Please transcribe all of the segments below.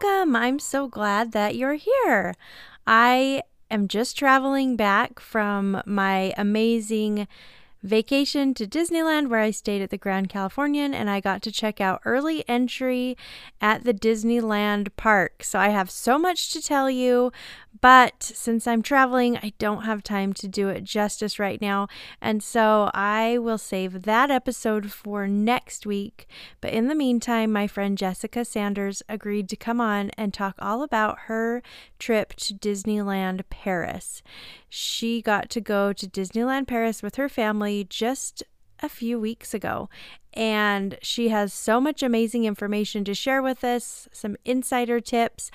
Welcome. I'm so glad that you're here. I am just traveling back from my amazing vacation to Disneyland where I stayed at the Grand Californian and I got to check out early entry at the Disneyland park. So I have so much to tell you, but since I'm traveling, I don't have time to do it justice right now. And so I will save that episode for next week. But in the meantime, my friend Jessica Sanders agreed to come on and talk all about her trip to Disneyland Paris. She got to go to Disneyland Paris with her family just a few weeks ago. And she has so much amazing information to share with us, some insider tips,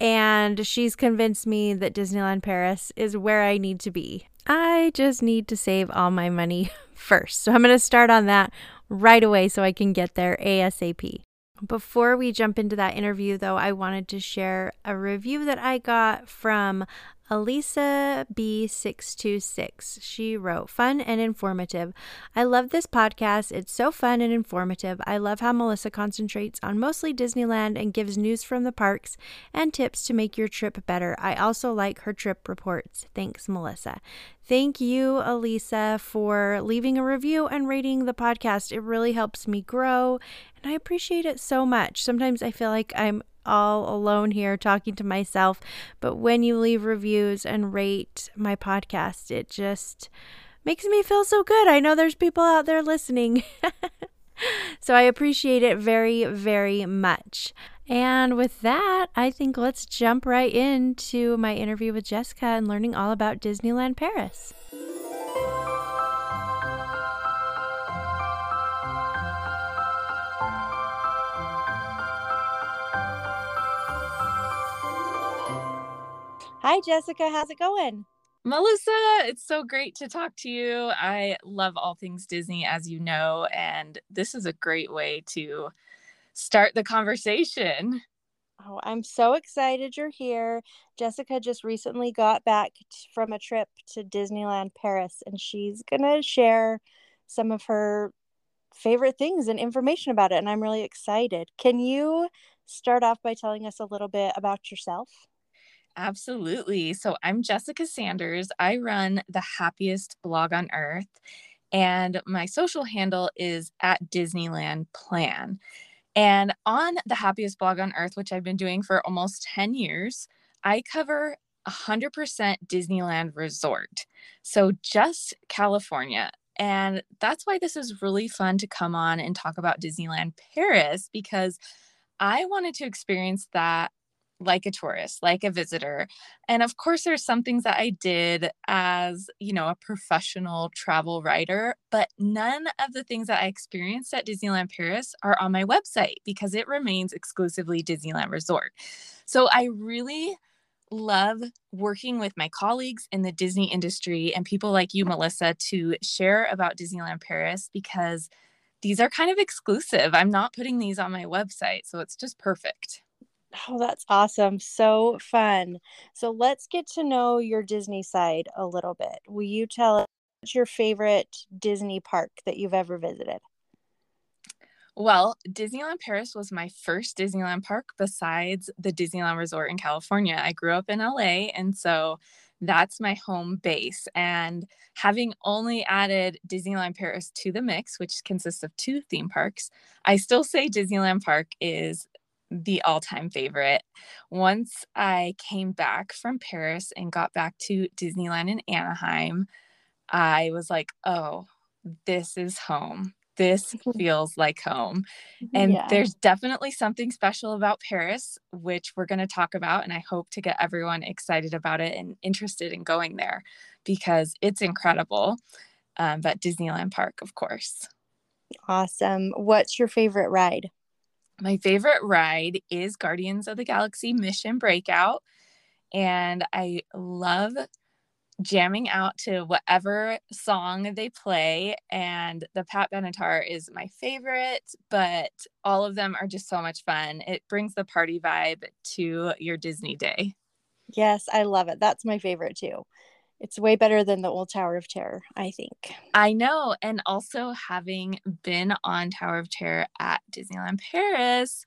and she's convinced me that Disneyland Paris is where I need to be. I just need to save all my money first. So I'm going to start on that right away so I can get there ASAP. Before we jump into that interview, though, I wanted to share a review that I got from Elisa B626. She wrote, Fun and informative. I love this podcast. It's so fun and informative. I love how Melissa concentrates on mostly Disneyland and gives news from the parks and tips to make your trip better. I also like her trip reports. Thanks, Melissa. Thank you, Elisa, for leaving a review and rating the podcast. It really helps me grow, and I appreciate it so much. Sometimes I feel like I'm all alone here talking to myself. But when you leave reviews and rate my podcast, it just makes me feel so good. I know there's people out there listening. so I appreciate it very, very much. And with that, I think let's jump right into my interview with Jessica and learning all about Disneyland Paris. Hi, Jessica. How's it going? Melissa, it's so great to talk to you. I love all things Disney, as you know, and this is a great way to start the conversation. Oh, I'm so excited you're here. Jessica just recently got back from a trip to Disneyland Paris, and she's going to share some of her favorite things and information about it. And I'm really excited. Can you start off by telling us a little bit about yourself? Absolutely. So I'm Jessica Sanders. I run the happiest blog on earth, and my social handle is at Disneyland Plan. And on the happiest blog on earth, which I've been doing for almost 10 years, I cover 100% Disneyland Resort. So just California. And that's why this is really fun to come on and talk about Disneyland Paris because I wanted to experience that like a tourist, like a visitor. And of course, there's some things that I did as, you know, a professional travel writer, but none of the things that I experienced at Disneyland Paris are on my website because it remains exclusively Disneyland Resort. So I really love working with my colleagues in the Disney industry and people like you, Melissa, to share about Disneyland Paris because these are kind of exclusive. I'm not putting these on my website, so it's just perfect. Oh, that's awesome. So fun. So let's get to know your Disney side a little bit. Will you tell us your favorite Disney park that you've ever visited? Well, Disneyland Paris was my first Disneyland park besides the Disneyland Resort in California. I grew up in LA, and so that's my home base. And having only added Disneyland Paris to the mix, which consists of two theme parks, I still say Disneyland Park is the all time favorite. Once I came back from Paris and got back to Disneyland in Anaheim, I was like, oh, this is home. This feels like home. And yeah. there's definitely something special about Paris, which we're going to talk about. And I hope to get everyone excited about it and interested in going there because it's incredible. Um, but Disneyland Park, of course. Awesome. What's your favorite ride? My favorite ride is Guardians of the Galaxy Mission Breakout. And I love jamming out to whatever song they play. And the Pat Benatar is my favorite, but all of them are just so much fun. It brings the party vibe to your Disney day. Yes, I love it. That's my favorite too. It's way better than the old Tower of Terror, I think. I know. And also having been on Tower of Terror at Disneyland Paris,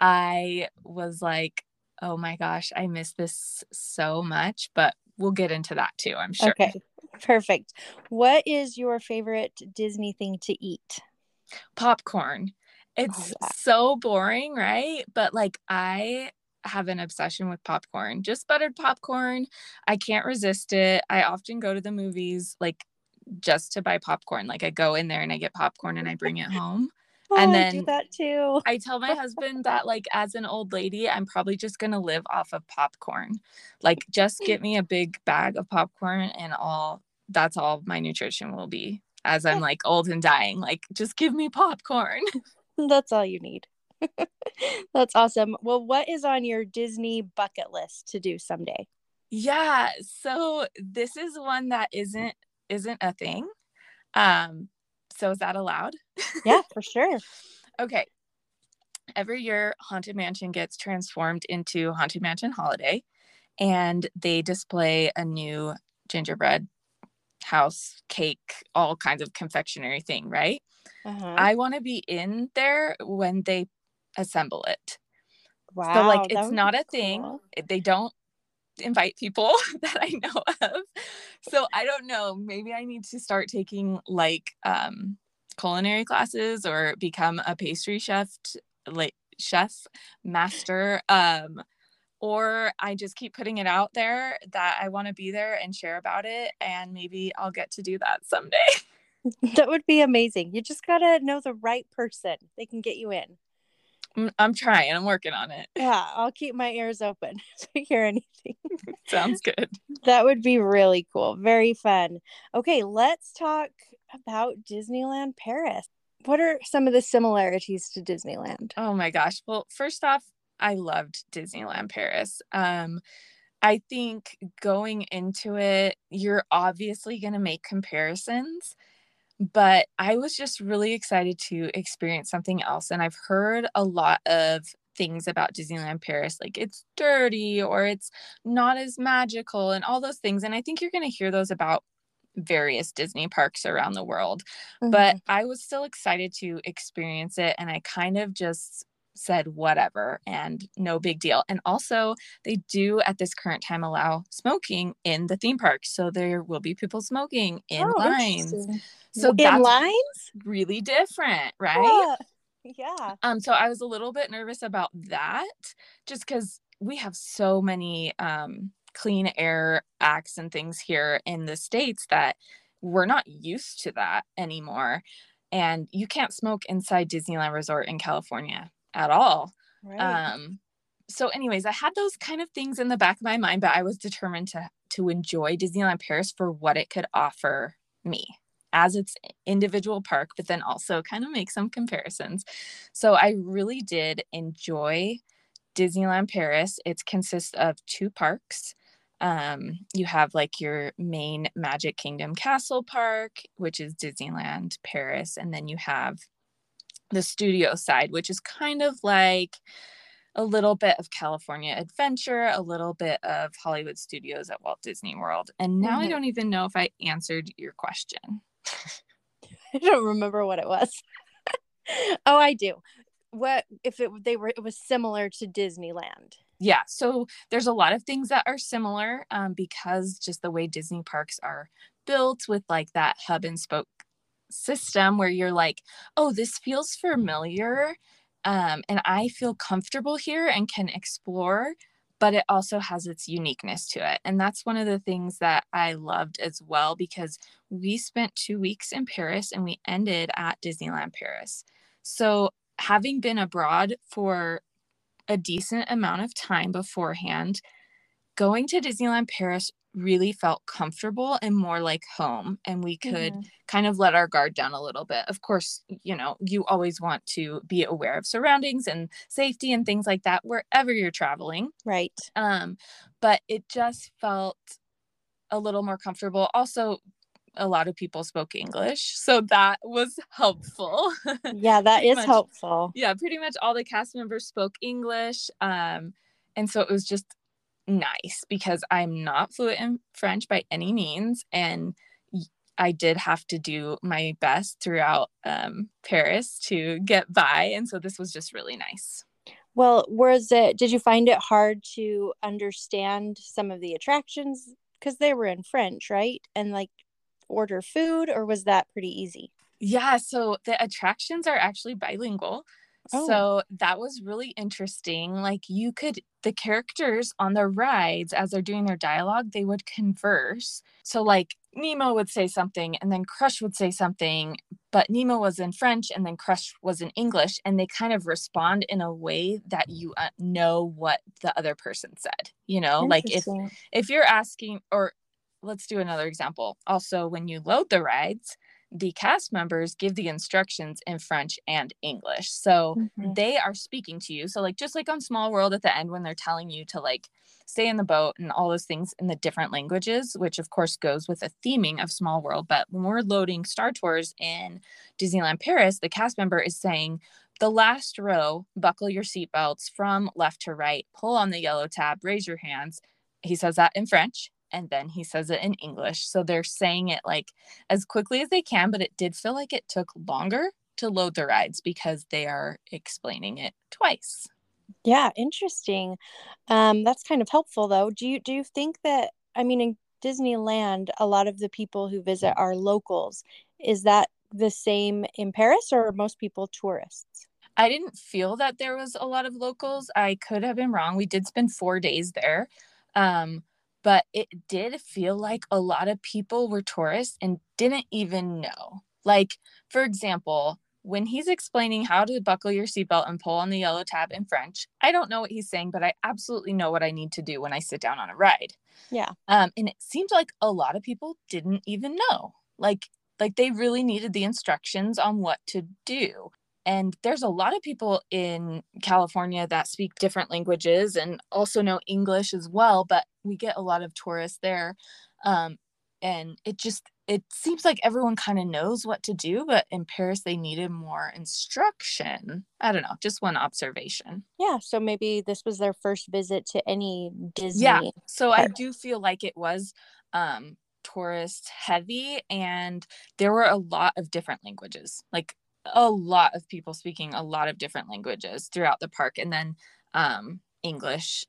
I was like, oh my gosh, I miss this so much. But we'll get into that too, I'm sure. Okay, perfect. What is your favorite Disney thing to eat? Popcorn. It's oh, yeah. so boring, right? But like, I have an obsession with popcorn, just buttered popcorn. I can't resist it. I often go to the movies like just to buy popcorn. Like I go in there and I get popcorn and I bring it home. Oh, and then I do that too. I tell my husband that like as an old lady, I'm probably just gonna live off of popcorn. Like just get me a big bag of popcorn and all that's all my nutrition will be as I'm like old and dying. Like just give me popcorn. That's all you need. That's awesome. Well, what is on your Disney bucket list to do someday? Yeah, so this is one that isn't isn't a thing. Um so is that allowed? Yeah, for sure. okay. Every year Haunted Mansion gets transformed into Haunted Mansion Holiday and they display a new gingerbread house, cake, all kinds of confectionery thing, right? Uh-huh. I want to be in there when they assemble it. Wow. So like it's not a thing. They don't invite people that I know of. So I don't know. Maybe I need to start taking like um culinary classes or become a pastry chef like chef master um or I just keep putting it out there that I want to be there and share about it and maybe I'll get to do that someday. that would be amazing. You just got to know the right person. They can get you in. I'm trying. I'm working on it. Yeah, I'll keep my ears open to hear anything. Sounds good. That would be really cool. Very fun. Okay, let's talk about Disneyland Paris. What are some of the similarities to Disneyland? Oh my gosh. Well, first off, I loved Disneyland Paris. Um I think going into it, you're obviously going to make comparisons but I was just really excited to experience something else. And I've heard a lot of things about Disneyland Paris, like it's dirty or it's not as magical and all those things. And I think you're going to hear those about various Disney parks around the world. Mm-hmm. But I was still excited to experience it. And I kind of just said whatever and no big deal. And also, they do at this current time allow smoking in the theme park. So there will be people smoking in oh, lines. So in lines? Really different, right? Yeah. Um, so I was a little bit nervous about that just because we have so many um clean air acts and things here in the States that we're not used to that anymore. And you can't smoke inside Disneyland Resort in California at all. Right. Um, so anyways, I had those kind of things in the back of my mind, but I was determined to to enjoy Disneyland Paris for what it could offer me as its individual park, but then also kind of make some comparisons. So I really did enjoy Disneyland Paris. It consists of two parks. Um, you have like your main Magic Kingdom Castle Park, which is Disneyland Paris, and then you have the studio side, which is kind of like a little bit of California Adventure, a little bit of Hollywood Studios at Walt Disney World. And now mm-hmm. I don't even know if I answered your question. I don't remember what it was. oh, I do. What if it they were it was similar to Disneyland? Yeah, so there's a lot of things that are similar um, because just the way Disney parks are built with like that hub and spoke system where you're like, oh, this feels familiar. Um, and I feel comfortable here and can explore, but it also has its uniqueness to it. And that's one of the things that I loved as well because we spent two weeks in Paris and we ended at Disneyland Paris. So, having been abroad for a decent amount of time beforehand, going to Disneyland Paris really felt comfortable and more like home and we could Mm-hmm. kind of let our guard down a little bit of course you know you always want to be aware of surroundings and safety and things like that wherever you're traveling Right. um but it just felt a little more comfortable also a lot of people spoke english so that was helpful Yeah, that is much. helpful. yeah pretty much all the cast members spoke english um and so it was just nice because i'm not fluent in french by any means and I did have to do my best throughout um paris to get by and so this was just really nice Well, was it, did you find it hard to understand some of the attractions? Because they were in French, right? And like order food, or was that pretty easy? Yeah, so the attractions are actually bilingual. Oh. So that was really interesting. Like you could the characters on the rides as they're doing their dialogue, they would converse. So like Nemo would say something and then Crush would say something, but Nemo was in French and then Crush was in English and they kind of respond in a way that you uh, know what the other person said. You know, like if if you're asking or let's do another example also when you load the rides the cast members give the instructions in french and english. So Mhm. they are speaking to you. So like just like on small world at the end when they're telling you to like stay in the boat and all those things in the different languages which of course goes with the theming of small world. But when we're loading star tours in disneyland paris the cast member is saying the last row buckle your seatbelts from left to right pull on the yellow tab raise your hands. He says that in french and then he says it in english so they're saying it like as quickly as they can but it did feel like it took longer to load the rides because they are explaining it twice Yeah, interesting. Um, that's kind of helpful though. Do you do you think that I mean in Disneyland, a lot of the people who visit are locals. Is that the same in Paris or are most people tourists? I didn't feel that there was a lot of locals. I could have been wrong. We did spend four days there. Um, but it did feel like a lot of people were tourists and didn't even know. Like, for example, when he's explaining how to buckle your seatbelt and pull on the yellow tab in French, I don't know what he's saying, but I absolutely know what I need to do when I sit down on a ride. Yeah. Um, and it seemed like a lot of people didn't even know. Like, like they really needed the instructions on what to do and there's a lot of people in California that speak different languages and also know English as well but we get a lot of tourists there um, and it just it seems like everyone kind of knows what to do but in Paris they needed more instruction I don't know just one observation Yeah, so maybe this was their first visit to any Disney. yeah so I do feel like it was um tourist heavy and there were a lot of different languages like a lot of people speaking a lot of different languages throughout the park and then um english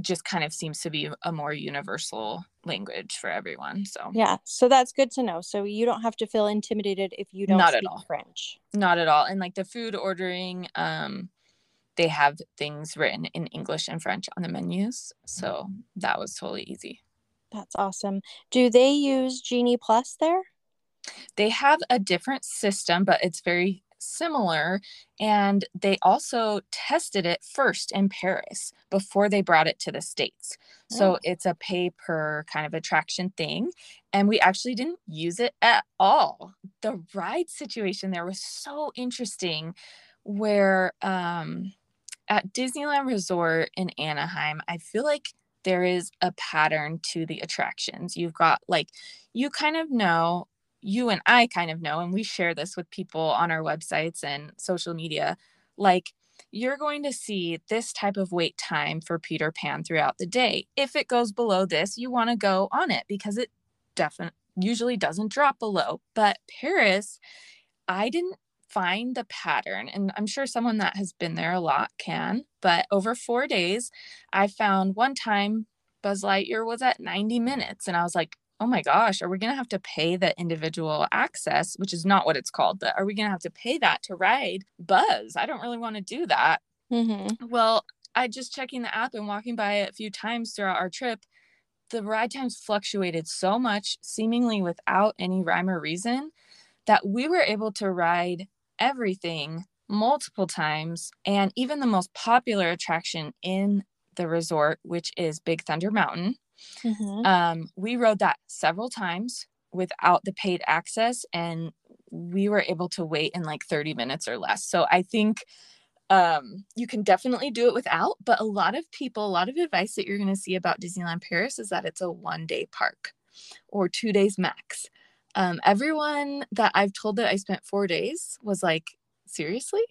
just kind of seems to be a more universal language for everyone so Yeah, so that's good to know. So you don't have to feel intimidated if you don't Not at speak all. French. not at all and like the food ordering um they have things written in english and french on the menus so that was totally easy That's awesome. Do they use Genie Plus there? They have a different system, but it's very similar. And they also tested it first in Paris before they brought it to the States. So Oh. it's a pay per kind of attraction thing. And we actually didn't use it at all. The ride situation there was so interesting, where um, at Disneyland Resort in Anaheim, I feel like there is a pattern to the attractions. You've got like, you kind of know you and I kind of know, and we share this with people on our websites and social media, like you're going to see this type of wait time for Peter Pan throughout the day. If it goes below this, you want to go on it because it definitely usually doesn't drop below. But Paris, I didn't find the pattern, and I'm sure someone that has been there a lot can. But over four days, I found one time Buzz Lightyear was at 90 minutes, and I was like, oh my gosh, are we going to have to pay the individual access, which is not what it's called, but are we going to have to pay that to ride Buzz? I don't really want to do that. Mm-hmm. Well, I just checking the app and walking by it a few times throughout our trip, the ride times fluctuated so much, seemingly without any rhyme or reason, that we were able to ride everything multiple times. And even the most popular attraction in the resort, which is Big Thunder Mountain, Mm-hmm. Um, we rode that several times without the paid access, and we were able to wait in like 30 minutes or less. So I think um, you can definitely do it without, but a lot of people, a lot of advice that you're going to see about Disneyland Paris is that it's a one day park or two days max. Um, everyone that I've told that I spent four days was like, seriously?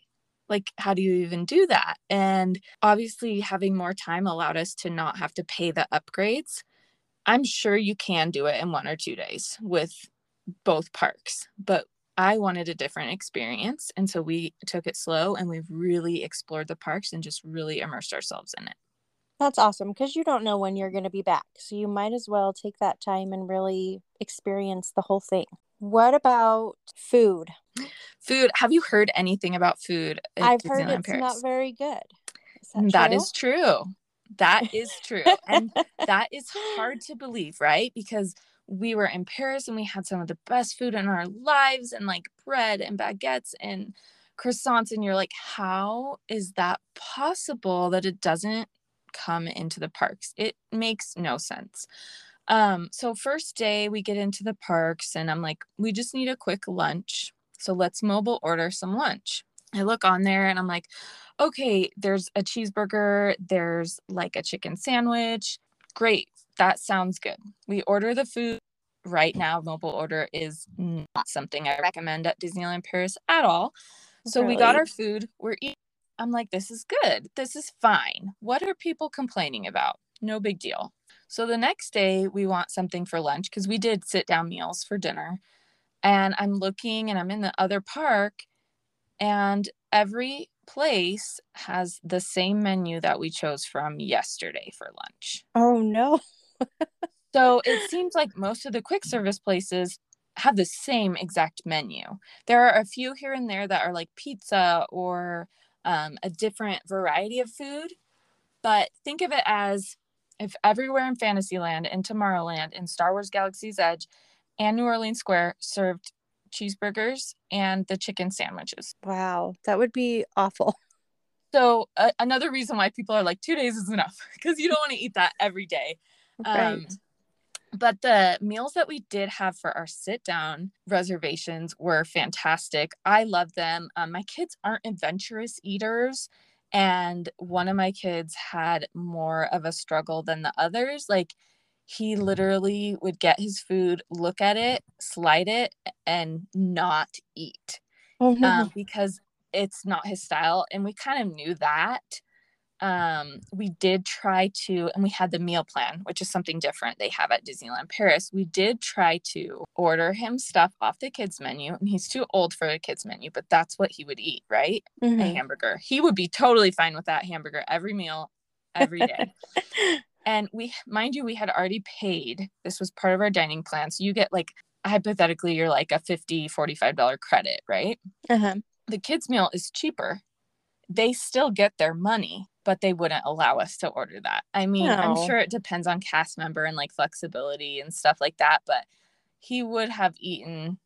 Like, how do you even do that? And obviously, having more time allowed us to not have to pay the upgrades. I'm sure you can do it in one or two days with both parks, but I wanted a different experience. And so we took it slow and we've really explored the parks and just really immersed ourselves in it. That's awesome because you don't know when you're going to be back. So you might as well take that time and really experience the whole thing. What about food? Food. Have you heard anything about food? Uh, I've Disneyland heard it's Paris? not very good. Is that, that is true. That is true. and that is hard to believe, right? Because we were in Paris and we had some of the best food in our lives and like bread and baguettes and croissants. And you're like, how is that possible that it doesn't come into the parks? It makes no sense. Um, so first day we get into the parks and I'm like, we just need a quick lunch. So let's mobile order some lunch. I look on there and I'm like, okay, there's a cheeseburger, there's like a chicken sandwich. Great that sounds good. We order the food right now. Mobile order is not something I recommend at Disneyland Paris at all. So really? we got our food. We're eating. I'm like, this is good. This is fine. What are people complaining about? No big deal. So the next day, we want something for lunch because we did sit down meals for dinner. And I'm looking and I'm in the other park, and every place has the same menu that we chose from yesterday for lunch. Oh, no so it seems like most of the quick service places have the same exact menu. There are a few here and there that are like pizza or um, a different variety of food, but think of it as if everywhere in Fantasyland and Tomorrowland and Star Wars Galaxy's Edge and New Orleans Square served cheeseburgers and the chicken sandwiches. Wow, that would be awful. So, uh, another reason why people are like, two days is enough because you don't want to eat that every day. Right. Um, but the meals that we did have for our sit down reservations were fantastic. I love them. Um, my kids aren't adventurous eaters. And one of my kids had more of a struggle than the others. Like, he literally would get his food, look at it, slide it, and not eat oh, no. um, because it's not his style. And we kind of knew that um, we did try to, and we had the meal plan, which is something different they have at Disneyland Paris. We did try to order him stuff off the kids' menu, and he's too old for the kids' menu, but that's what he would eat, right? Mm-hmm. A hamburger. He would be totally fine with that hamburger every meal, every day. and we, mind you, we had already paid. This was part of our dining plan. So you get like, hypothetically, you're like a 50 $45 credit, right? Uh-huh. The kids' meal is cheaper. They still get their money but they wouldn't allow us to order that. I mean, no. I'm sure it depends on cast member and like flexibility and stuff like that, but he would have eaten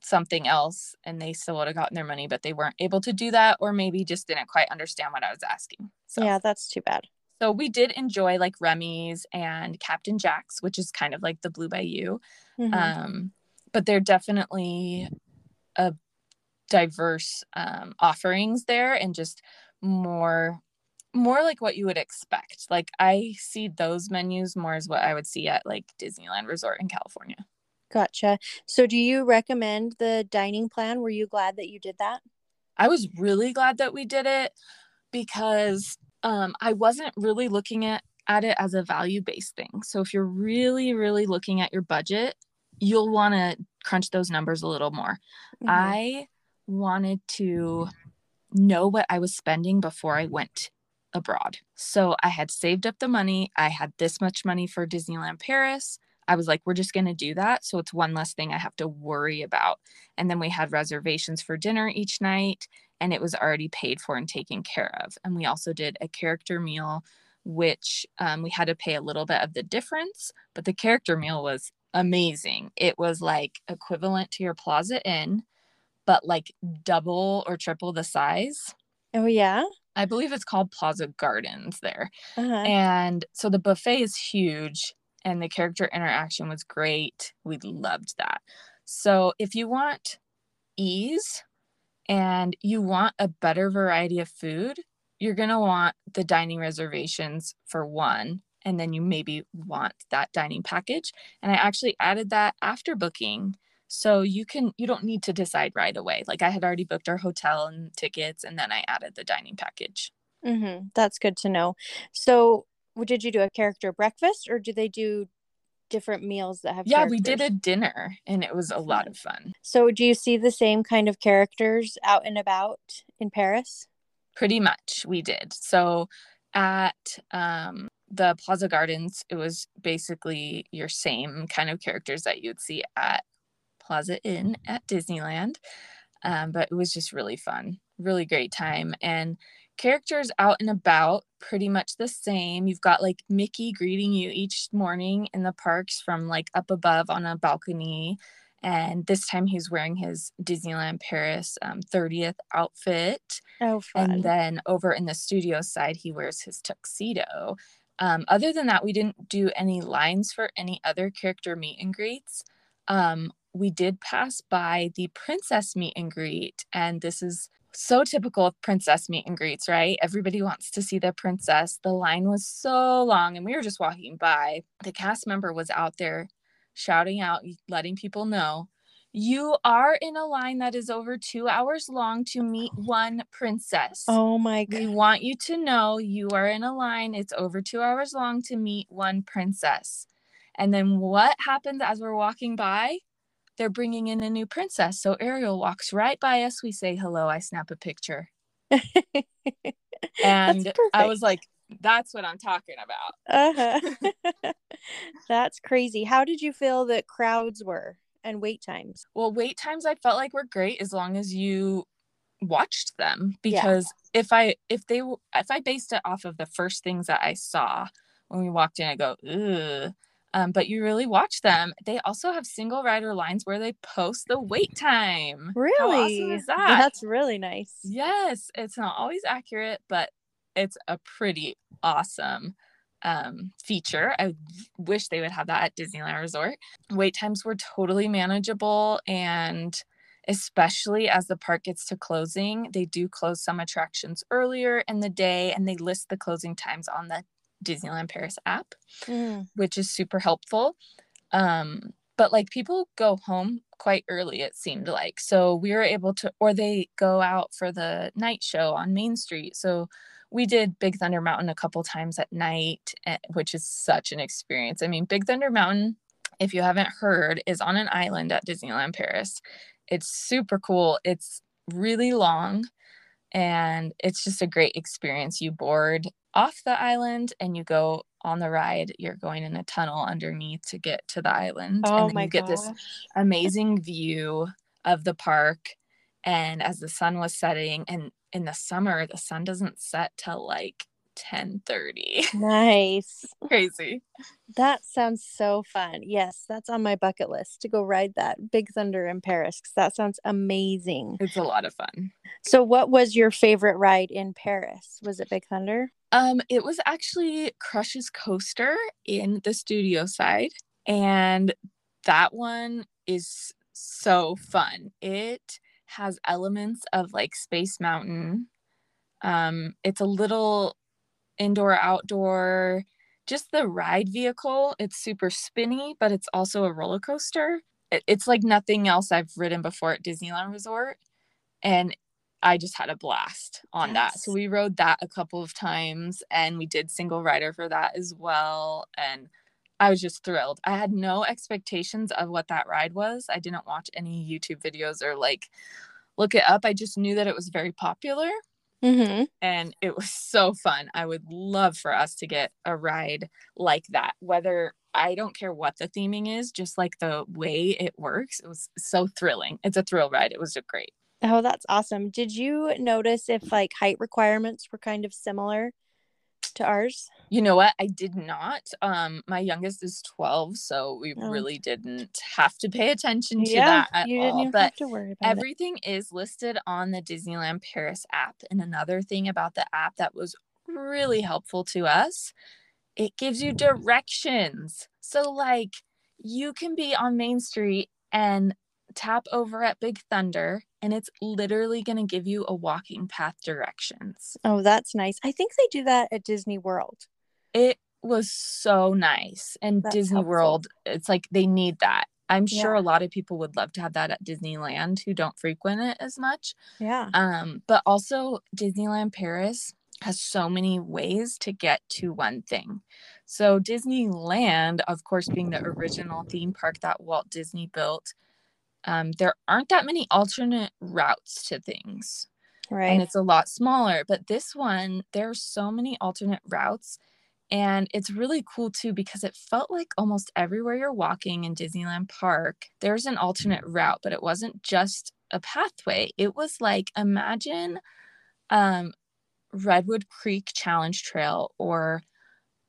something else and they still would have gotten their money, but they weren't able to do that or maybe just didn't quite understand what I was asking. So Yeah, that's too bad. So we did enjoy like Remy's and Captain Jack's, which is kind of like the Blue Bayou. Mm-hmm. Um, but they're definitely a diverse um, offerings there and just more more like what you would expect. Like I see those menus more as what I would see at like Disneyland Resort in California. Gotcha. So do you recommend the dining plan? Were you glad that you did that? I was really glad that we did it because um, I wasn't really looking at, at it as a value based thing. So if you're really, really looking at your budget, you'll want to crunch those numbers a little more. Mm-hmm. I wanted to know what I was spending before I went abroad. So I had saved up the money. I had this much money for Disneyland Paris. I was like, we're just going to do that. So it's one less thing I have to worry about. And then we had reservations for dinner each night, and it was already paid for and taken care of. And we also did a character meal, which um, we had to pay a little bit of the difference, but the character meal was amazing. It was like equivalent to your Plaza Inn, but like double or triple the size. Oh, yeah. I believe it's called Plaza Gardens there. Uh-huh. And so the buffet is huge. and the character interaction was great. We loved that. So if you want ease and you want a better variety of food, you're going to want the dining reservations for one and then you maybe want that dining package and i actually added that after booking so you can you don't need to decide right away like i had already booked our hotel and tickets and then i added the dining package. Mm-hmm. that's good to know. So did you do a character breakfast or do they do different meals that have yeah characters? we did a dinner and it was a lot of fun. So do you see the same kind of characters out and about in paris? Pretty much we did. So at um, the plaza gardens it was basically your same kind of characters that you'd see at plaza inn at disneyland um, but it was just really fun really great time and characters out and about pretty much the same you've got like mickey greeting you each morning in the parks from like up above on a balcony and this time he's wearing his Disneyland Paris um, 30th outfit. Oh, fun. And then over in the studio side, he wears his tuxedo. Um, other than that, we didn't do any lines for any other character meet and greets. Um, we did pass by the princess meet and greet, and this is so typical of princess meet and greets, right? Everybody wants to see the princess. The line was so long, and we were just walking by. The cast member was out there shouting out, letting people know you are in a line that is over two hours long to meet oh. one princess. Oh my God. We want you to know you are in a line. It's over two hours long to meet one princess. And then what happens as we're walking by? They're bringing in a new princess. So Ariel walks right by us. We say hello. I snap a picture. and I was like, that's what I'm talking about. uh-huh. That's crazy. How did you feel that crowds were and wait times? Well, wait times I felt like were great as long as you watched them because yeah. if I if they if I based it off of the first things that I saw when we walked in, I go, ugh. Um, but you really watch them. They also have single rider lines where they post the wait time. Really? Awesome that? That's really nice. Yes, it's not always accurate, but it's a pretty awesome um, feature. I wish they would have that at Disneyland Resort. Wait times were totally manageable and especially as the park gets to closing, they do close some attractions earlier in the day and they list the closing times on the Disneyland Paris app, mm. which is super helpful. Um, but like people go home quite early, it seemed like. So we were able to, or they go out for the night show on Main Street. So we did Big Thunder Mountain a couple times at night, eh, which is such an experience. I mean, Big Thunder Mountain, if you haven't heard, is on an island at Disneyland Paris. It's super cool. It's really long and it's just a great experience. You board off the island and you go on the ride. You're going in a tunnel underneath to get to the island. Oh and my you get gosh. this amazing view of the park. And as the sun was setting, and in the summer the sun doesn't set till like 10 30 nice. Crazy. That sounds so fun. Yes that's on my bucket list to go ride that big thunder in paris because that sounds amazing. It's a lot of fun. So what was your favorite ride in paris? Was it big thunder? Um it was actually crush's coaster in the studio side and that one is so fun. It has elements of like Space Mountain. Um, it's a little indoor outdoor. Just the ride vehicle, it's super spinny, but it's also a roller coaster. It's like nothing else I've ridden before at Disneyland Resort. And I just had a blast on yes. that. So we rode that a couple of times and we did single rider for that as well. And I was just thrilled. I had no expectations of what that ride was. I didn't watch any YouTube videos or like look it up. I just knew that it was very popular. Mm-hmm. And it was so fun. I would love for us to get a ride like that, whether I don't care what the theming is, just like the way it works. It was so thrilling. It's a thrill ride. It was great. Oh, that's awesome. Did you notice if like height requirements were kind of similar to ours? You know what? I did not. Um, my youngest is 12, so we oh. really didn't have to pay attention to yeah, that at you all. Didn't but everything it. is listed on the Disneyland Paris app. And another thing about the app that was really helpful to us it gives you directions. So, like, you can be on Main Street and tap over at Big Thunder, and it's literally going to give you a walking path directions. Oh, that's nice. I think they do that at Disney World. It was so nice. And That's Disney helpful. World, it's like they need that. I'm sure Yeah. a lot of people would love to have that at Disneyland who don't frequent it as much. Yeah. Um, but also Disneyland Paris has so many ways to get to one thing. So Disneyland, of course, being the original theme park that Walt Disney built, um, there aren't that many alternate routes to things Right. and it's a lot smaller. But this one, there are so many alternate routes. And it's really cool too because it felt like almost everywhere you're walking in Disneyland Park, there's an alternate route, but it wasn't just a pathway. It was like imagine um, Redwood Creek Challenge Trail or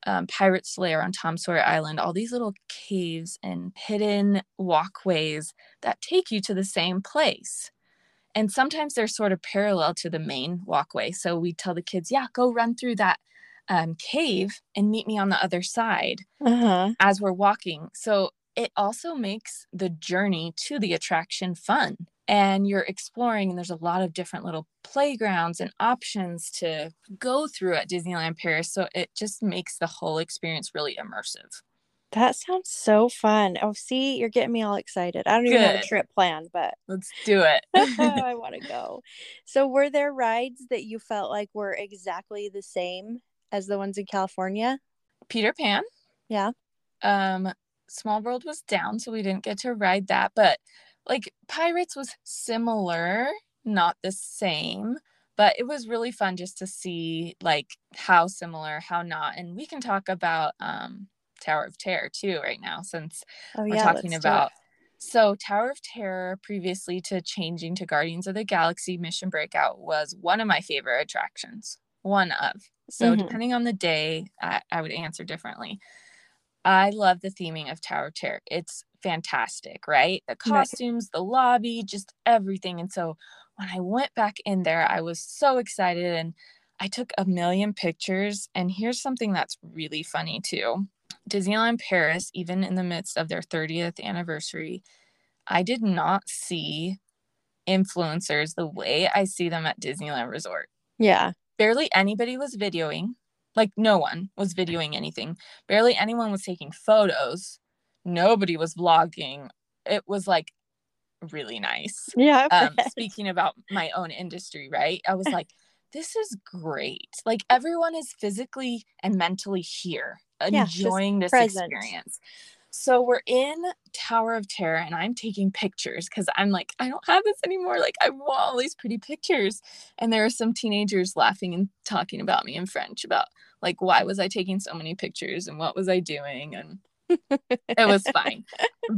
um, Pirate's Lair on Tom Sawyer Island, all these little caves and hidden walkways that take you to the same place. And sometimes they're sort of parallel to the main walkway. So we tell the kids, yeah, go run through that um, cave and meet me on the other side Uh-huh. as we're walking. So it also makes the journey to the attraction fun. And you're exploring, and there's a lot of different little playgrounds and options to go through at Disneyland Paris. So it just makes the whole experience really immersive. That sounds so fun. Oh, see, you're getting me all excited. I don't even have a trip planned, but Let's do it. I want to go. So, were there rides that you felt like were exactly the same as the ones in California? Peter Pan. Yeah. Um, Small World was down, so we didn't get to ride that. But like Pirates was similar, not the same. But it was really fun just to see like how similar, how not. And we can talk about um Tower of Terror too right now since Oh, we're yeah. talking let's do it. about so Tower of Terror previously to changing to Guardians of the Galaxy Mission Breakout was one of my favorite attractions. One of. So Mhm. depending on the day, I, I would answer differently. I love the theming of Tower of Terror. It's fantastic, right? The Right. costumes, the lobby, just everything. And so when I went back in there, I was so excited and I took a million pictures. And here's something that's really funny too. Disneyland Paris, even in the midst of their 30th anniversary, I did not see influencers the way I see them at Disneyland Resort. Yeah. Barely anybody was videoing, like, no one was videoing anything. Barely anyone was taking photos. Nobody was vlogging. It was like really nice. Yeah. Um, speaking about my own industry, right? I was like, this is great. Like everyone is physically and mentally here, Yeah, enjoying this present. experience. So we're in Tower of Terror and I'm taking pictures because I'm like, I don't have this anymore. Like I want all these pretty pictures. And there are some teenagers laughing and talking about me in French about like why was I taking so many pictures and what was I doing? And it was fine.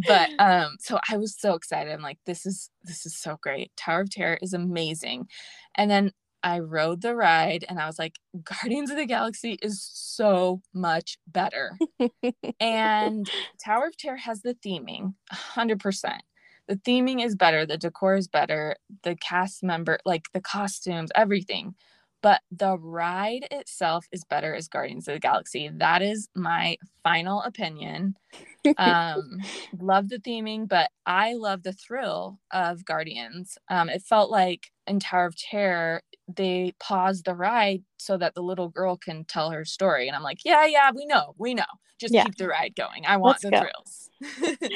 But um, so I was so excited. I'm like, this is this is so great. Tower of Terror is amazing. And then I rode the ride and I was like, Guardians of the Galaxy is so much better. and Tower of Terror has the theming 100%. The theming is better, the decor is better, the cast member, like the costumes, everything. But the ride itself is better as Guardians of the Galaxy. That is my final opinion. Um, love the theming, but I love the thrill of Guardians. Um, it felt like in Tower of Terror, they paused the ride so that the little girl can tell her story. And I'm like, yeah, yeah, we know, we know. Just Yeah. keep the ride going. I want Let's the go. thrills.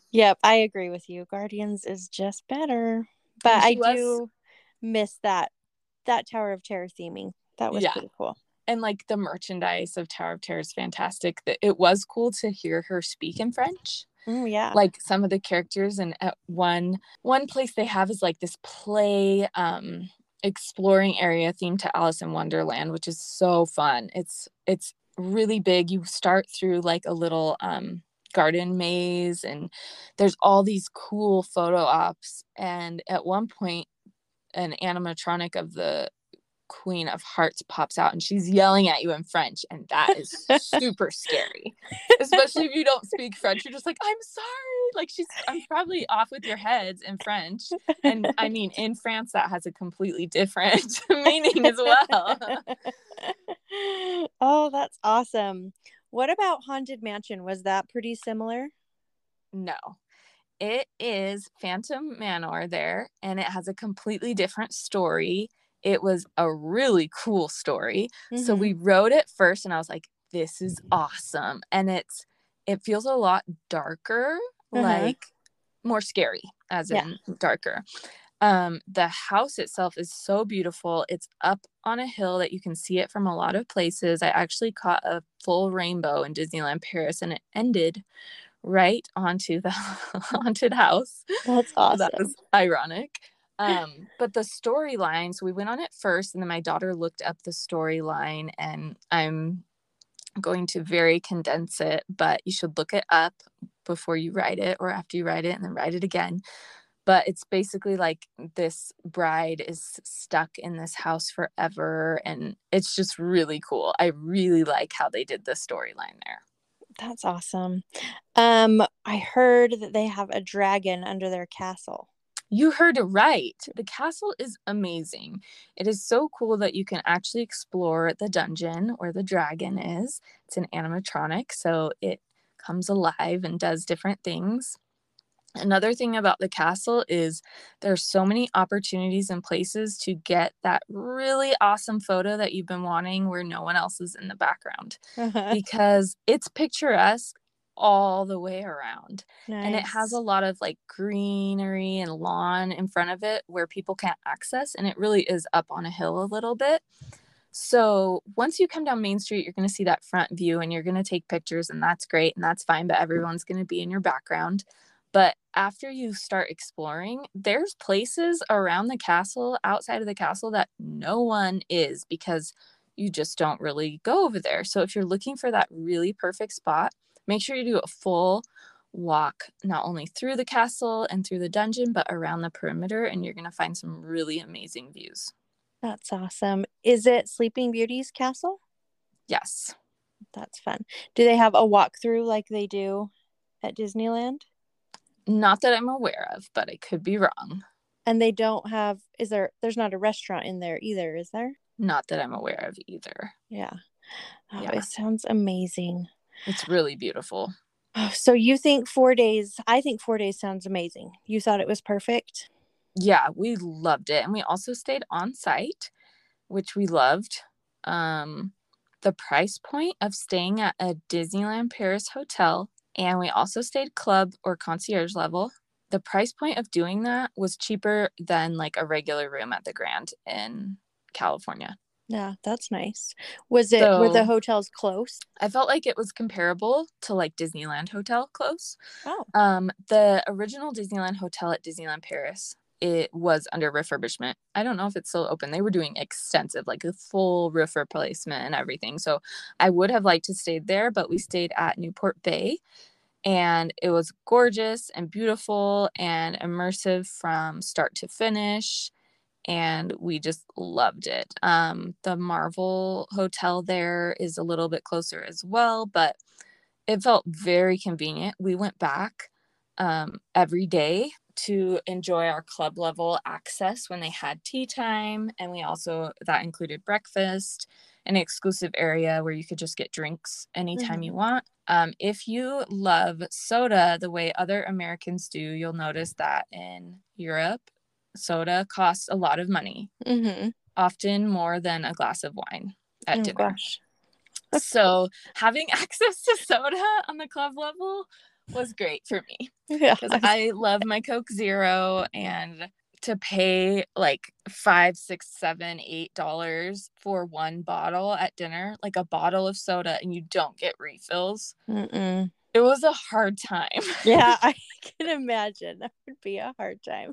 yep, I agree with you. Guardians is just better. But I was- do miss that that Tower of Terror theming. That was Yeah. pretty cool. and like the merchandise of Tower of Terror is fantastic. That it was cool to hear her speak in French. Mm, yeah. like some of the characters and at one one place they have is like this play um exploring area themed to Alice in Wonderland which is so fun it's it's really big you start through like a little um garden maze and there's all these cool photo ops and at one point an animatronic of the queen of hearts pops out and she's yelling at you in french and that is super scary especially if you don't speak French. You're just like, I'm sorry. Like she's, I'm probably off with your heads in French. And I mean, in France, that has a completely different meaning as well. oh, that's awesome. What about Haunted Mansion? Was that pretty similar? No. It is Phantom Manor there, and it has a completely different story. It was a really cool story. Mm-hmm. So we wrote it first, and I was like, this is awesome. And it's, it feels a lot darker, uh-huh. like more scary, as yeah. in darker. Um, the house itself is so beautiful. It's up on a hill that you can see it from a lot of places. I actually caught a full rainbow in Disneyland Paris and it ended right onto the haunted house. That's awesome. that was ironic. Um, but the storyline, so we went on it first, and then my daughter looked up the storyline, and I'm going to very condense it, but you should look it up before you write it or after you write it and then write it again but it's basically like this bride is stuck in this house forever and it's just really cool i really like how they did the storyline there that's awesome um i heard that they have a dragon under their castle you heard it right. The castle is amazing. It is so cool that you can actually explore the dungeon where the dragon is. It's an animatronic, so it comes alive and does different things. Another thing about the castle is there's so many opportunities and places to get that really awesome photo that you've been wanting where no one else is in the background because it's picturesque all the way around. Nice. And it has a lot of like greenery and lawn in front of it where people can't access and it really is up on a hill a little bit. So once you come down Main Street, you're going to see that front view and you're going to take pictures, and that's great and that's fine, but everyone's going to be in your background. But after you start exploring, there's places around the castle, outside of the castle, that no one is because you just don't really go over there. So if you're looking for that really perfect spot, make sure you do a full walk not only through the castle and through the dungeon, but around the perimeter, and you're going to find some really amazing views. That's awesome. Is it Sleeping Beauty's castle? Yes. That's fun. Do they have a walkthrough like they do at Disneyland? Not that I'm aware of, but I could be wrong. And they don't have is there there's not a restaurant in there either, is there? Not that I'm aware of either. Yeah. Oh, yeah. it sounds amazing. It's really beautiful. Oh, so you think 4 days I think 4 days sounds amazing. You thought it was perfect? Yeah, we loved it and we also stayed on site, which we loved. Um the price point of staying at a Disneyland Paris hotel and we also stayed club or concierge level. The price point of doing that was cheaper than like a regular room at the Grand in California. Yeah, that's nice. Was it so, were the hotels close? I felt like it was comparable to like Disneyland Hotel close. Oh. Um the original Disneyland Hotel at Disneyland Paris it was under refurbishment. I don't know if it's still open. They were doing extensive, like a full roof replacement and everything. So I would have liked to stay there, but we stayed at Newport Bay and it was gorgeous and beautiful and immersive from start to finish and we just loved it. Um, the Marvel Hotel there is a little bit closer as well, but it felt very convenient. We went back um, every day to enjoy our club level access when they had tea time. And we also, that included breakfast, an exclusive area where you could just get drinks anytime mm-hmm. you want. Um, if you love soda the way other Americans do, you'll notice that in Europe, soda costs a lot of money, mm-hmm. often more than a glass of wine at oh, dinner. Gosh. So having access to soda on the club level was great for me. Yeah. Because I love my Coke Zero and to pay like five, six, seven, eight dollars for one bottle at dinner, like a bottle of soda, and you don't get refills. Mm-mm. It was a hard time. yeah, I can imagine that would be a hard time.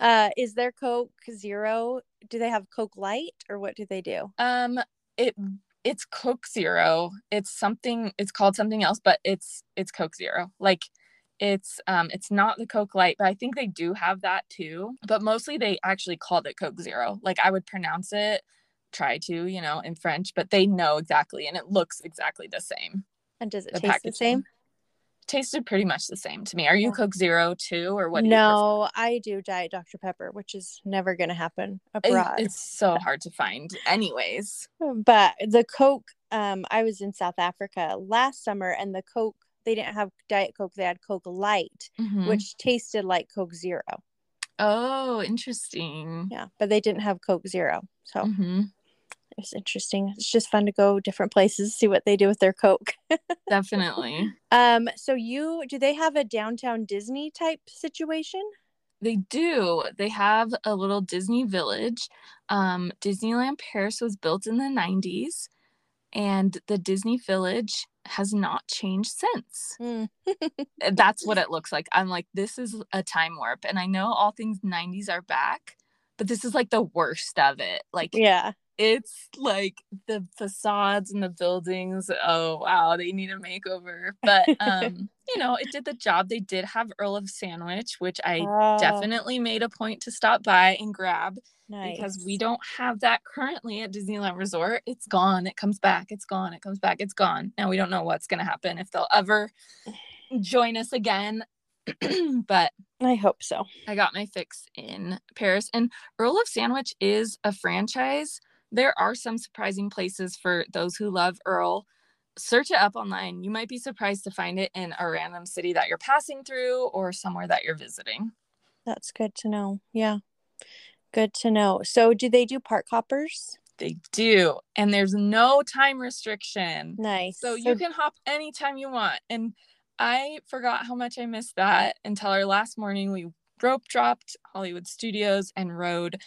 Uh, is there Coke Zero? Do they have Coke Light or what do they do? Um, it it's Coke Zero. It's something. It's called something else, but it's it's Coke Zero. Like it's um it's not the Coke Light, but I think they do have that too. But mostly they actually called it Coke Zero. Like I would pronounce it, try to, you know, in French, but they know exactly and it looks exactly the same. And does it the taste packaging. the same? Tasted pretty much the same to me. Are you Yeah. Coke Zero too, or what? do you no, I do Diet Dr. Pepper, which is never going to happen It- abroad. it's so hard to find, anyways. but the Coke, um, I was in South Africa last summer, and the Coke, they didn't have Diet Coke, they had Coke Light, Mhm. which tasted like Coke Zero. oh, interesting. Yeah, but they didn't have Coke Zero. So hmm it's interesting. It's just fun to go different places, see what they do with their Coke. Definitely. um, so you do they have a downtown Disney type situation? They do. They have a little Disney village. Um, Disneyland Paris was built in the 90s, and the Disney village has not changed since. Mm. That's what it looks like. I'm like, this is a time warp. And I know all things 90s are back, but this is like the worst of it. Like, Yeah. It's like the facades and the buildings oh wow they need a makeover. But um you know it did the job. They did have earl of sandwich which i Oh, definitely made a point to stop by and grab nice. because we don't have that currently at disneyland resort. It's gone. It comes back. It's gone. It comes back. It's gone. Now we don't know what's going to happen if they'll ever join us again. But I hope so. I got my fix in Paris. And Earl of Sandwich is a franchise. There are some surprising places for those who love Earl. Search it up online. You might be surprised to find it in a random city that you're passing through or somewhere that you're visiting. That's good to know. Yeah. Good to know. So do they do park hoppers? They do. And there's no time restriction. Nice. So you can hop anytime you want. And I forgot how much I missed that until our last morning. We rope dropped Hollywood Studios and rode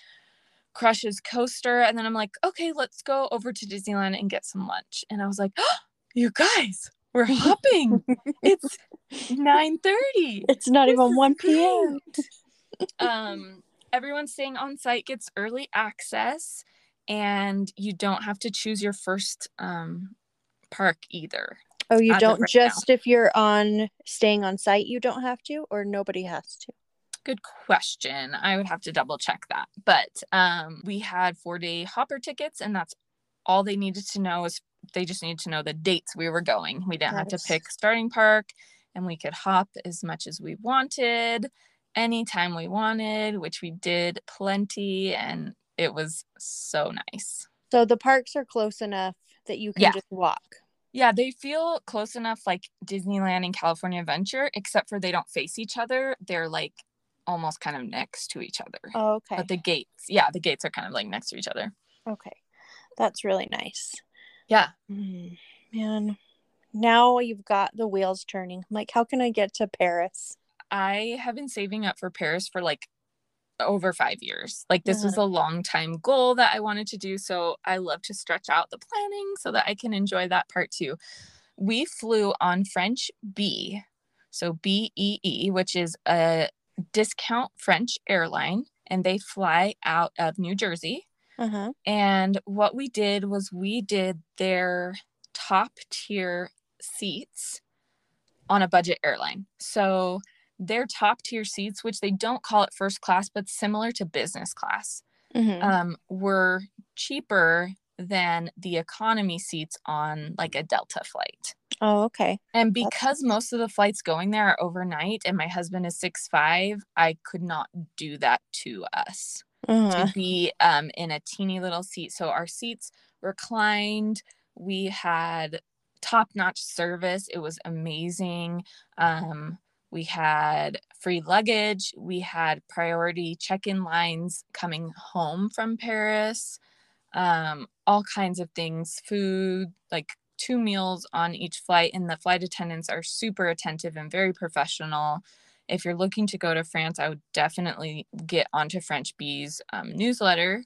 Crush's coaster. And then I'm like, okay, let's go over to Disneyland and get some lunch. And I was like, oh, you guys, we're hopping. it's 9:30. it's not This even 1 p.m. um, everyone staying on site gets early access, and you don't have to choose your first um, park either. Oh, you don't right now. just if you're on staying on site, you don't have to, or nobody has to. Good question. I would have to double check that. But um, we had four day hopper tickets, and that's all they needed to know is they just needed to know the dates we were going. We didn't have to pick starting park, and we could hop as much as we wanted, anytime we wanted, which we did plenty, and it was so nice. So the parks are close enough that you can Yeah. just walk. Yeah, they feel close enough like Disneyland and California Adventure, except for they don't face each other. They're like almost kind of next to each other. Oh, okay. But the gates, yeah, the gates are kind of like next to each other. okay. That's really nice. Yeah. Mm, man, now you've got the wheels turning. I'm like, how can I get to Paris? I have been saving up for Paris for like over five years. Like this Uh-huh. was a long time goal that I wanted to do. So I love to stretch out the planning so that I can enjoy that part too. We flew on French Bee, so B E E, which is a discount French airline, and they fly out of New Jersey. Uh huh. And what we did was we did their top tier seats on a budget airline. So their top tier seats, which they don't call it first class, but similar to business class, hmm um, were cheaper than the economy seats on like a Delta flight. Oh, okay. And That's because most of the flights going there are overnight and my husband is six five, I could not do that to us Uh-huh. to be um, in a teeny little seat. So our seats reclined. We had top notch service. It was amazing. Um, we had free luggage. We had priority check in lines coming home from Paris. Um, all kinds of things, food, like two meals on each flight. And the flight attendants are super attentive and very professional if you're looking to go to France, I would definitely get onto French Bee's um, newsletter.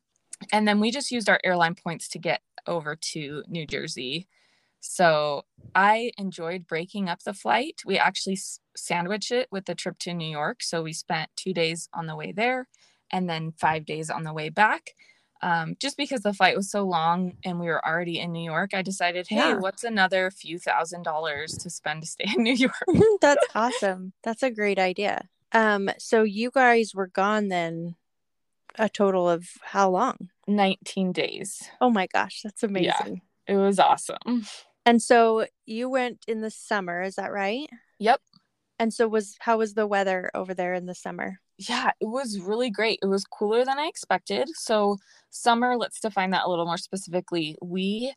And then we just used our airline points to get over to New Jersey. So I enjoyed breaking up the flight. We actually sandwiched it with the trip to New York. So we spent two days on the way there and then five days on the way back. Um, just because the flight was so long and we were already in New York, I decided, hey, Yeah. what's another few thousand dollars to spend to stay in New York? That's awesome. That's a great idea. Um, so you guys were gone then a total of how long? 19 days. Oh my gosh, that's amazing. It was awesome. And so you went in the summer, is that right? Yep. And so was how was the weather over there in the summer? Yeah, it was really great. It was cooler than I expected. So summer, let's define that a little more specifically. We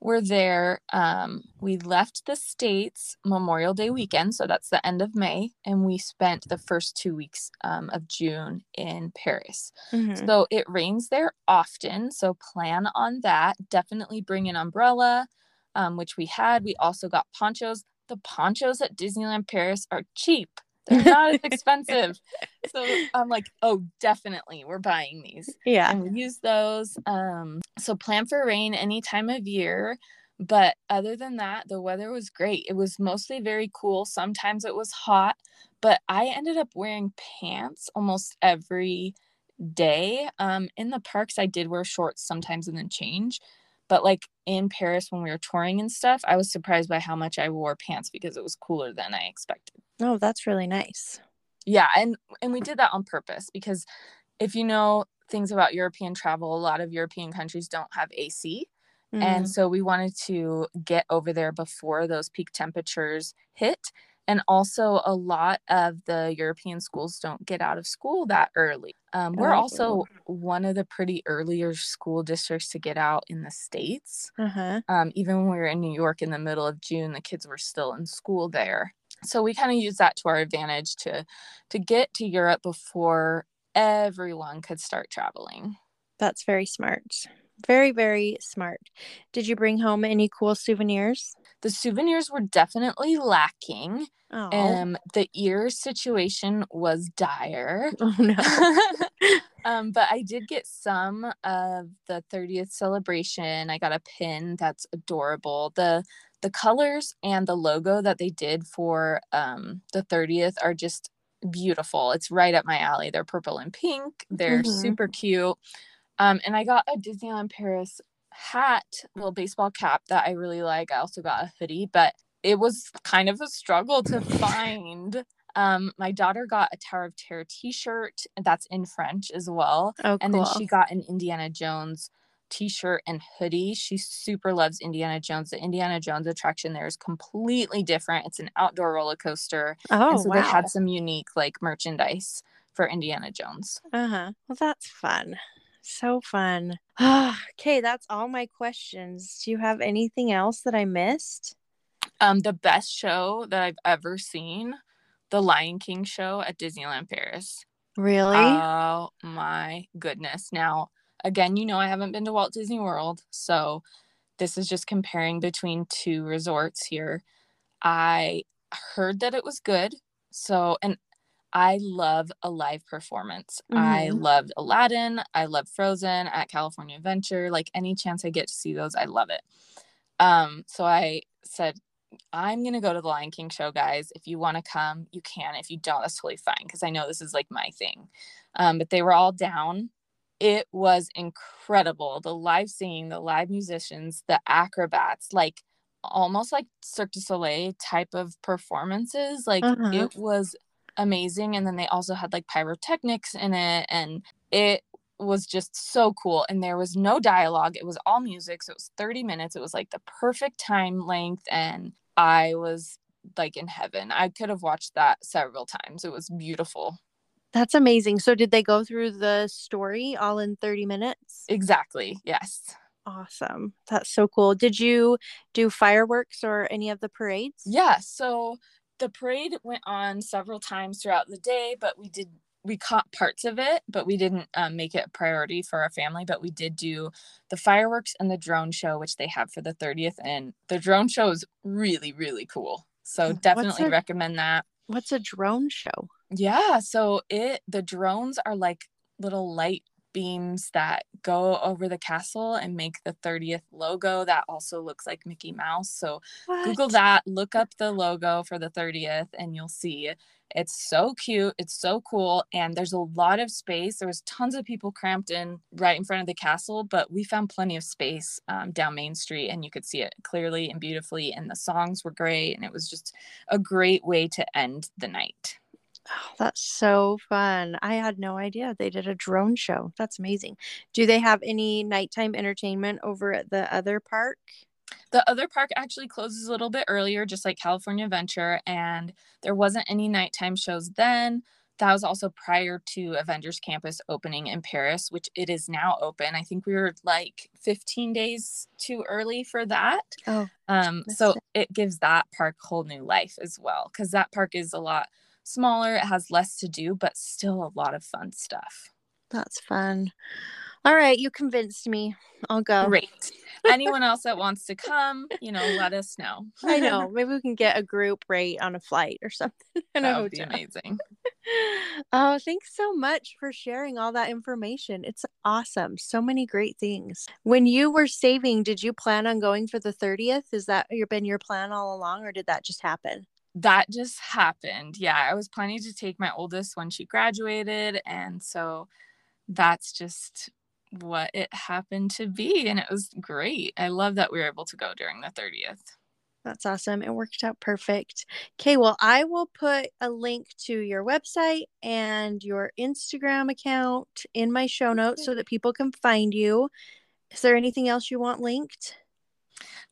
were there. Um, we left the States Memorial Day weekend. So that's the end of May. And we spent the first two weeks um, of June in Paris. Mm-hmm. So it rains there often. So plan on that. Definitely bring an umbrella, um, which we had. We also got ponchos. The ponchos at Disneyland Paris are cheap. They're not as expensive. So I'm like, oh, definitely, we're buying these. Yeah. And we use those. Um, so plan for rain any time of year. But other than that, the weather was great. It was mostly very cool. Sometimes it was hot, but I ended up wearing pants almost every day. Um, in the parks, I did wear shorts sometimes and then change. But like in Paris when we were touring and stuff, I was surprised by how much I wore pants because it was cooler than I expected. Oh, that's really nice. Yeah, and and we did that on purpose because if you know things about European travel, a lot of European countries don't have AC. Mm. And so we wanted to get over there before those peak temperatures hit. And also, a lot of the European schools don't get out of school that early. Um, we're oh. also one of the pretty earlier school districts to get out in the States. Uh-huh. Um, even when we were in New York in the middle of June, the kids were still in school there so we kind of use that to our advantage to to get to Europe before everyone could start traveling. That's very smart. Very, very smart. Did you bring home any cool souvenirs? The souvenirs were definitely lacking. Oh. Um, the ear situation was dire. Oh no. um, but I did get some of the 30th celebration. I got a pin that's adorable. The the colors and the logo that they did for um, the 30th are just beautiful. It's right up my alley. They're purple and pink. They're mm-hmm. super cute. Um, and I got a Disneyland Paris hat, little baseball cap that I really like. I also got a hoodie, but it was kind of a struggle to find. Um, my daughter got a Tower of Terror t-shirt that's in French as well. Oh, cool. And then she got an Indiana Jones t-shirt and hoodie. She super loves Indiana Jones. The Indiana Jones attraction there is completely different. It's an outdoor roller coaster. Oh, and so wow. they had some unique like merchandise for Indiana Jones. Uh-huh. Well, that's fun. So fun. Okay, that's all my questions. Do you have anything else that I missed? Um, the best show that I've ever seen, the Lion King show at Disneyland Paris. Really? Oh my goodness. Now, again, you know, I haven't been to Walt Disney World, so this is just comparing between two resorts here. I heard that it was good. So, and I love a live performance. Mm-hmm. I loved Aladdin. I love Frozen at California Adventure. Like any chance I get to see those, I love it. Um, so I said, I'm gonna go to the Lion King show, guys. If you want to come, you can. If you don't, that's totally fine because I know this is like my thing. Um, but they were all down it was incredible. The live singing, the live musicians, the acrobats, like almost like Cirque du Soleil type of performances. Like uh-huh. it was amazing. And then they also had like pyrotechnics in it. And it was just so cool. And there was no dialogue, it was all music. So it was 30 minutes. It was like the perfect time length. And I was like in heaven. I could have watched that several times. It was beautiful. That's amazing. So did they go through the story all in 30 minutes? Exactly. Yes. Awesome. That's so cool. Did you do fireworks or any of the parades? Yeah. So the parade went on several times throughout the day, but we did we caught parts of it, but we didn't um, make it a priority for our family. But we did do the fireworks and the drone show, which they have for the 30th. And the drone show is really, really cool. So definitely a, recommend that. What's a drone show? Yeah, so it the drones are like little light beams that go over the castle and make the 30th logo that also looks like Mickey Mouse. So what? Google that, look up the logo for the 30th and you'll see it's so cute, it's so cool and there's a lot of space. There was tons of people cramped in right in front of the castle, but we found plenty of space um, down Main Street and you could see it clearly and beautifully and the songs were great and it was just a great way to end the night. Oh, that's so fun. I had no idea they did a drone show. That's amazing. Do they have any nighttime entertainment over at the other park? The other park actually closes a little bit earlier, just like California Adventure, and there wasn't any nighttime shows then. That was also prior to Avengers Campus opening in Paris, which it is now open. I think we were like 15 days too early for that. Oh, Um, so it gives that park whole new life as well, because that park is a lot smaller. It has less to do, but still a lot of fun stuff. that's fun. All right, you convinced me. I'll go. Great. Anyone else that wants to come, you know, let us know. I know. Maybe we can get a group rate on a flight or something. that would be amazing. Oh, thanks so much for sharing all that information. It's awesome. So many great things. When you were saving, did you plan on going for the 30th? Is that your been your plan all along or did that just happen? That just happened. Yeah, I was planning to take my oldest when she graduated. And so that's just what it happened to be. And it was great. I love that we were able to go during the 30th. That's awesome. It worked out perfect. Okay, well, I will put a link to your website and your Instagram account in my show notes so that people can find you. Is there anything else you want linked?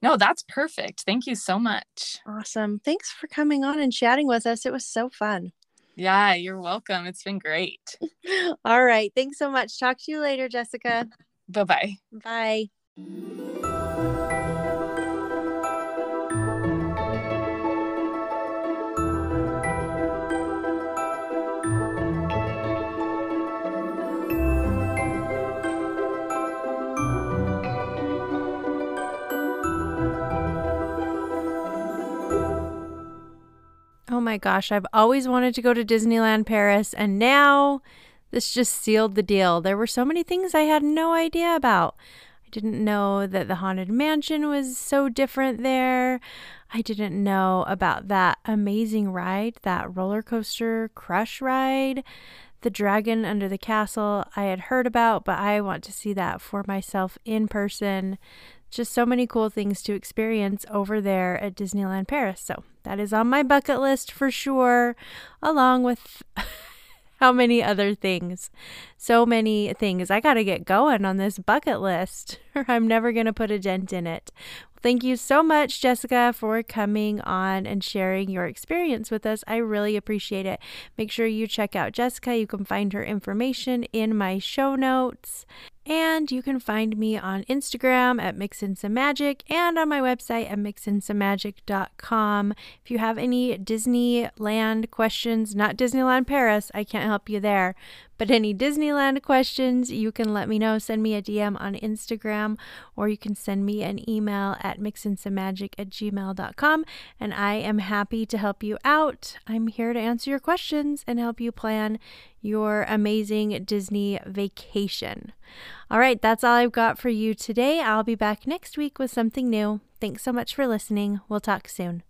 No, that's perfect. Thank you so much. Awesome. Thanks for coming on and chatting with us. It was so fun. Yeah, you're welcome. It's been great. All right. Thanks so much. Talk to you later, Jessica. Bye bye. Oh my gosh, I've always wanted to go to Disneyland Paris, and now this just sealed the deal. There were so many things I had no idea about. I didn't know that the Haunted Mansion was so different there. I didn't know about that amazing ride, that roller coaster crush ride, the dragon under the castle I had heard about, but I want to see that for myself in person. Just so many cool things to experience over there at Disneyland Paris. So that is on my bucket list for sure, along with how many other things. So many things. I got to get going on this bucket list, or I'm never going to put a dent in it. Thank you so much, Jessica, for coming on and sharing your experience with us. I really appreciate it. Make sure you check out Jessica. You can find her information in my show notes. And you can find me on Instagram at Mixin Some Magic and on my website at mixinsomagic.com. If you have any Disneyland questions, not Disneyland Paris, I can't help you there. But any Disneyland questions, you can let me know. Send me a DM on Instagram or you can send me an email at mixinsomagic at gmail.com and I am happy to help you out. I'm here to answer your questions and help you plan your amazing Disney vacation. All right, that's all I've got for you today. I'll be back next week with something new. Thanks so much for listening. We'll talk soon.